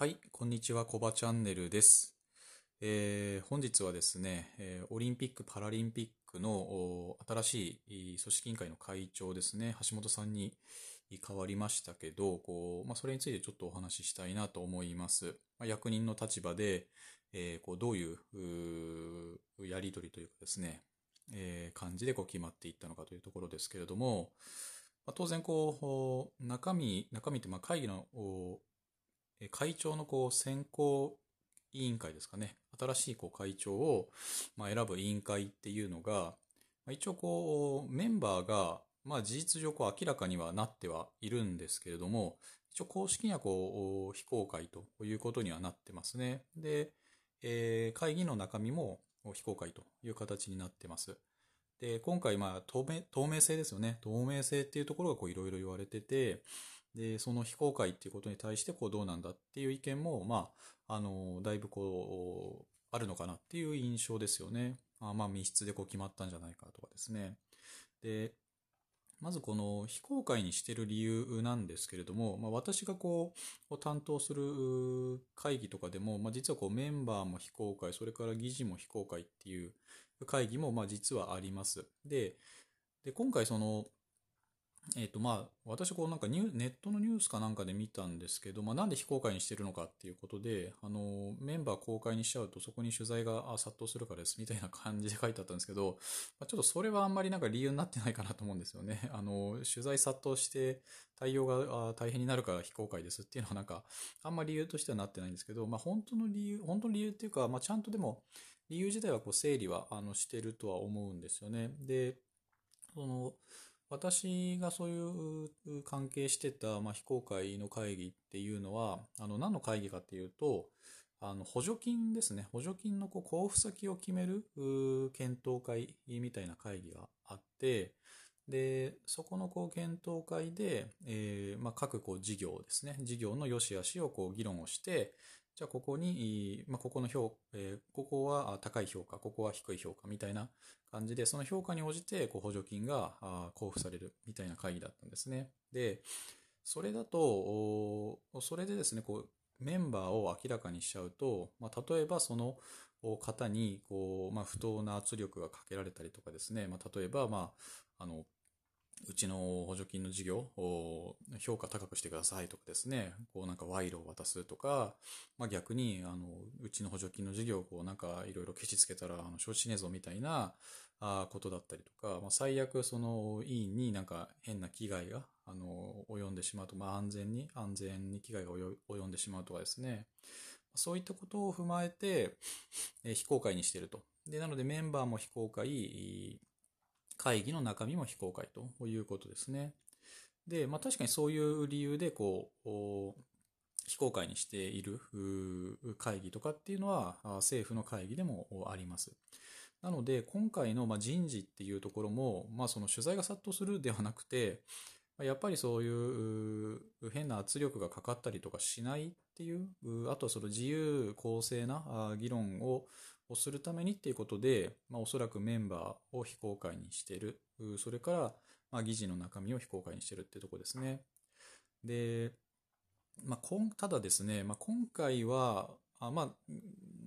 はい、こんにちは、コバチャンネルです。えー本日はですね、えーオリンピック・パラリンピックの新しい組織委員会の会長ですね、橋本さんに変わりましたけど、こうまあ、それについてちょっとお話ししたいなと思います。まあ、役人の立場で、えーこうどういうやり取りというかですね、え感じでこう決まっていったのかというところですけれども、まあ、当然こう、中身、中身ってまあ会議の会長のこう選考委員会ですかね。新しいこう会長をま選ぶ委員会っていうのが、一応こうメンバーがま事実上こう明らかにはなってはいるんですけれども、一応公式にはこう非公開ということにはなってますね。で、えー会議の中身も非公開という形になってます。で、今回まあ透明、透明性ですよね。透明性っていうところがいろいろ言われてて、で、その非公開っていうことに対してこうどうなんだっていう意見も、まあ、あの、だいぶこう、あるのかなっていう印象ですよね。あまあ、密室でこう決まったんじゃないかとかですね。で、まずこの非公開にしてる理由なんですけれども、まあ、私がこう担当する会議とかでも、まあ、実はこうメンバーも非公開、それから議事も非公開っていう会議もまあ実はあります。で、で今回その、えっ、とまあ私こうなんかニュネットのニュースかなんかで見たんですけど、まあ、なんで非公開にしてるのかっていうことで、あのメンバー公開にしちゃうとそこに取材が殺到するからですみたいな感じで書いてあったんですけど、まあ、ちょっとそれはあんまりなんか理由になってないかなと思うんですよね。あの取材殺到して対応が大変になるから非公開ですっていうのはなんかあんまり理由としてはなってないんですけど、まあ、本当の理由、本当の理由っていうか、まあ、ちゃんとでも理由自体はこう整理はあのしてるとは思うんですよね。で、その私がそういう関係してた、まあ、非公開の会議っていうのは、あの何の会議かっていうと、あの補助金ですね、補助金のこう交付先を決める検討会みたいな会議があって、で、そこのこう検討会で、えーまあ、各こう事業ですね、事業の良し悪しをこう議論をして、じゃあここに、まあ、ここの評、えーここは高い評価、ここは低い評価みたいな感じで、その評価に応じてこう補助金が交付されるみたいな会議だったんですね。で、それだと、それでですね、こう、メンバーを明らかにしちゃうと、まあ、例えばその方に、こう、まあ、不当な圧力がかけられたりとかですね、まあ、例えば、まあ、あの、うちの補助金の事業を評価高くしてくださいとかですね、こうなんか賄賂を渡すとか、まあ、逆に、あの、うちの補助金の事業をこうなんかいろいろケチつけたら、あの、承知しねえぞみたいな、あことだったりとか、まあ、最悪その委員になんか変な危害が、あの、及んでしまうと、まあ、安全に、安全に危害が及んでしまうとかですね、そういったことを踏まえて、え非公開にしていると。で、なのでメンバーも非公開、会議の中身も非公開ということですね。で、まあ確かにそういう理由で、こう、非公開にしている会議とかっていうのは、政府の会議でもあります。なので、今回の人事っていうところも、まあその取材が殺到するではなくて、やっぱりそういう変な圧力がかかったりとかしないっていう、あとはその自由公正な議論ををするためにっていうことで、まあ、おそらくメンバーを非公開にしてる。それから、まあ、議事の中身を非公開にしてるっていうとこですね。で、まあ、ただですね、まあ、今回は、あまあ、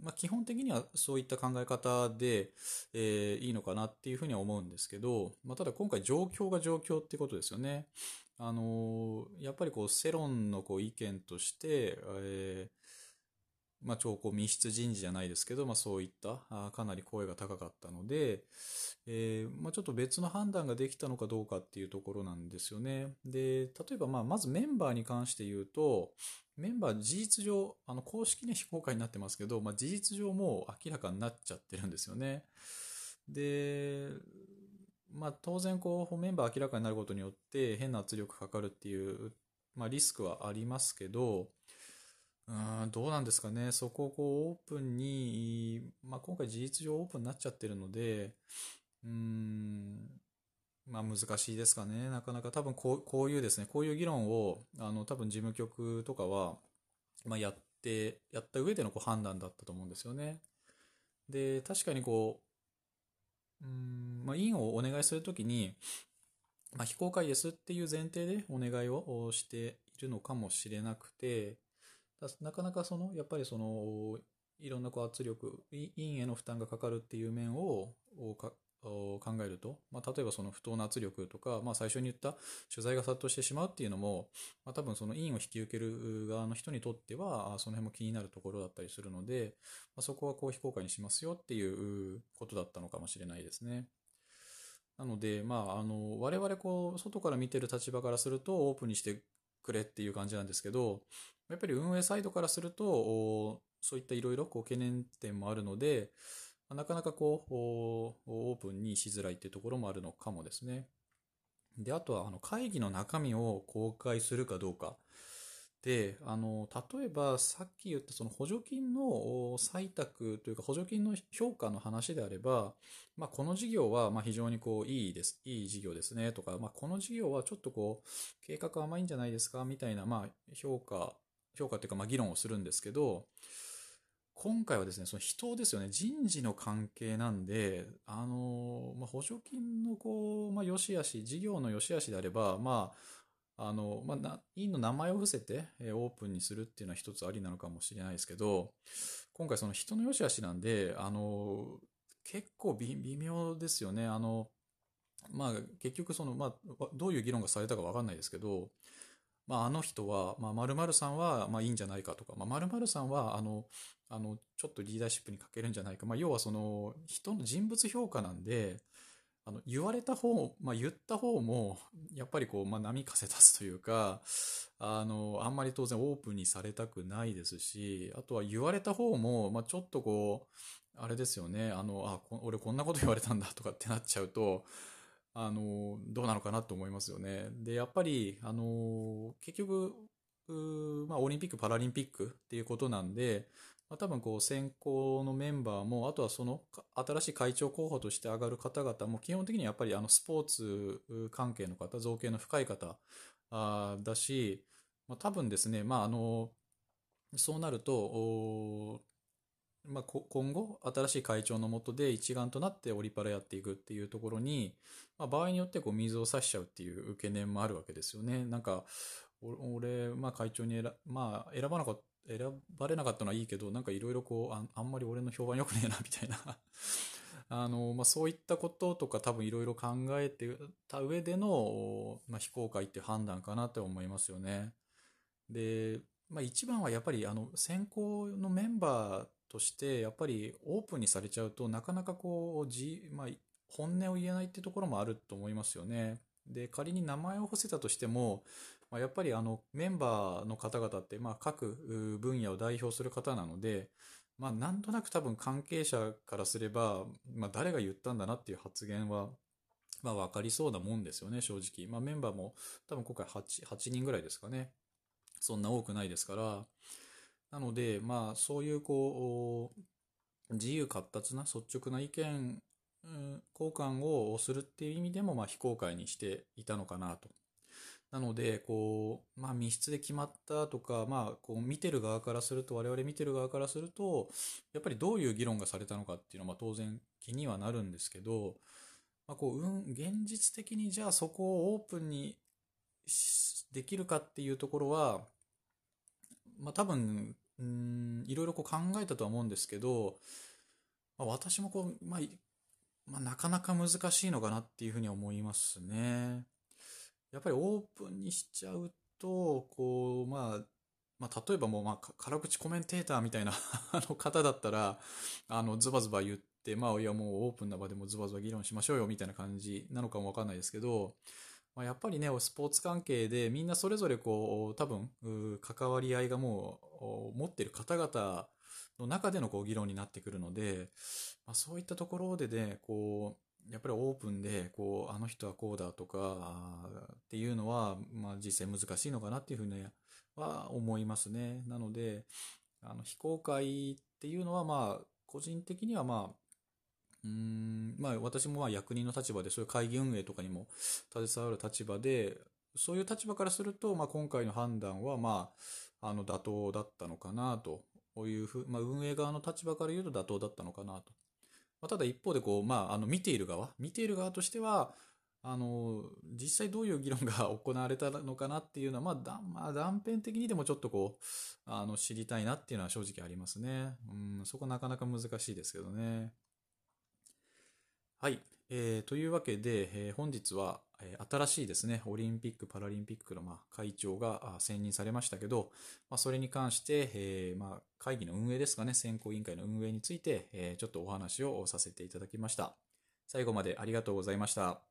まあ、基本的にはそういった考え方で、えーいいのかなっていうふうには思うんですけど、まあ、ただ今回状況が状況ってことですよね。あのーやっぱりこう世論のこう意見として、えーまあ、超こう密室人事じゃないですけど、まあ、そういったあかなり声が高かったので、えーまあ、ちょっと別の判断ができたのかどうかっていうところなんですよね。で、例えばまあまずメンバーに関して言うと、メンバー事実上、あの公式に非公開になってますけど、まあ、事実上もう明らかになっちゃってるんですよね。で、まあ、当然こうメンバー明らかになることによって変な圧力かかるっていう、まあ、リスクはありますけど、うんどうなんですかね。そこをこうオープンに、まあ、今回事実上オープンになっちゃってるので、うん、まあ難しいですかね。なかなか多分こうこういうですね、こういう議論を、あの多分事務局とかは、まあ、やって、やった上でのこう判断だったと思うんですよね。で、確かにこう、うん、まあ、委員をお願いするときに、まあ、非公開ですっていう前提でお願いをしているのかもしれなくて、なかなかその、やっぱりその、いろんなこう圧力、陰への負担がかかるっていう面を考えると、まあ、例えばその不当な圧力とか、まあ、最初に言った取材が殺到してしまうっていうのも、まあ、多分その陰を引き受ける側の人にとっては、その辺も気になるところだったりするので、まあ、そこはこう非公開にしますよっていうことだったのかもしれないですね。なので、まあ、あの、我々こう、外から見てる立場からするとオープンにしてくれっていう感じなんですけど、やっぱり運営サイドからすると、そういったいろいろ懸念点もあるので、なかなかこう、オープンにしづらいっていうところもあるのかもですね。で、あとは、あの、会議の中身を公開するかどうか。で、あの、例えばさっき言ったその補助金の採択というか補助金の評価の話であれば、まあ、この事業はま非常にこういいです、いい事業ですねとか、まあ、この事業はちょっとこう、計画甘いんじゃないですかみたいな、まあ、評価、評価というかまあ議論をするんですけど、今回はですね、その人ですよね、人事の関係なんで、あの、まあ、補助金のこう、まあ、良し悪し、事業の良し悪しであれば、まあ、あの、まあ、委員の名前を伏せて、えオープンにするっていうのは一つありなのかもしれないですけど、今回その人の良し悪しなんで、あの、結構微妙ですよね。あの、まあ、結局その、まあ、どういう議論がされたかわかんないですけど、まあ、あの人は、まあ、〇〇さんは、まあ、いいんじゃないかとか、まあ、〇〇さんは、あの、あの、ちょっとリーダーシップに欠けるんじゃないか。まあ、要はその、人の人物評価なんで、あの、言われた方、まあ、言った方も、やっぱりこう、まあ、波風立つというか、あの、あんまり当然オープンにされたくないですし、あとは言われた方も、まあ、ちょっとこう、あれですよね、あの、あ、俺こんなこと言われたんだとかってなっちゃうと、あの、どうなのかなと思いますよね。で、やっぱり、あの、結局、まあ、オリンピック・パラリンピックっていうことなんで、まあ、多分こう選考のメンバーも、あとはその新しい会長候補として上がる方々も基本的にやっぱりあのスポーツ関係の方、造形の深い方あだし、まあ、多分ですね、まああの、そうなると、まあ、今後、新しい会長のもとで一丸となってオリパラやっていくっていうところに、まあ、場合によってこう水を差しちゃうっていう懸念もあるわけですよね。なんか、俺、まあ会長に選、まあ選ばなかった、選ばれなかったのはいいけど、なんかいろいろこうあ、あんまり俺の評判良くねえな、みたいな あの、まあそういったこととか多分いろいろ考えてた上での、まあ非公開っていう判断かなって思いますよね。で、まあ一番はやっぱりあの、選考のメンバーとして、やっぱりオープンにされちゃうと、なかなかこう、じ、まあ、本音を言えないってところもあると思いますよね。で、仮に名前を伏せたとしても、まあ、やっぱりあのメンバーの方々って、まあ、各分野を代表する方なので、まあ、なんとなく多分関係者からすれば、まあ、誰が言ったんだなっていう発言は、まあ、わかりそうなもんですよね、正直。まあ、メンバーも多分今回 8, 8人ぐらいですかね。そんな多くないですから。なので、まあ、そういうこう、自由闊達な率直な意見、交換をするっていう意味でも、まあ、非公開にしていたのかなと。なので、こう、まあ密室で決まったとか、まあこう見てる側からすると、我々見てる側からすると、やっぱりどういう議論がされたのかっていうのはまあ当然気にはなるんですけど、まあこう、うん、現実的にじゃあそこをオープンにできるかっていうところは、まあ多分、うん、いろいろこう考えたとは思うんですけど、まあ、私もこう、まあ、まあ、なかなか難しいのかなっていうふうに思いますね。やっぱりオープンにしちゃうと、こう、まあ、まあ、例えばもう、まあ、辛口コメンテーターみたいな あの方だったら、あの、ズバズバ言って、まあ、いや、もうオープンな場でもズバズバ議論しましょうよ、みたいな感じなのかもわかんないですけど、まあ、やっぱりね、スポーツ関係でみんなそれぞれこう、多分、関わり合いがもう、持ってる方々の中でのこう議論になってくるので、まあ、そういったところでね、こう、やっぱりオープンで、こう、あの人はこうだとか、っていうのは、まあ実際難しいのかなっていうふうには思いますね。なので、あの、非公開っていうのは、まあ、個人的にはまあ、うん、まあ私もまあ役人の立場で、そういう会議運営とかにも携わる立場で、そういう立場からすると、まあ今回の判断は、まあ、あの、妥当だったのかなというふう、まあ運営側の立場から言うと妥当だったのかなとまあ、ただ一方でこう、まあ、あの見ている側、見ている側としては、あの、実際どういう議論が行われたのかなっていうのは、まあ、だまあ、断片的にでもちょっとこう、あの、知りたいなっていうのは正直ありますね。うん、そこなかなか難しいですけどね。はい。えー、というわけで、えー、本日は、えー、新しいですね、オリンピック・パラリンピックの、まあ、会長が選任されましたけど、まあ、それに関して、えーまあ、会議の運営ですかね、選考委員会の運営について、え、ちょっとお話をさせていただきました。最後までありがとうございました。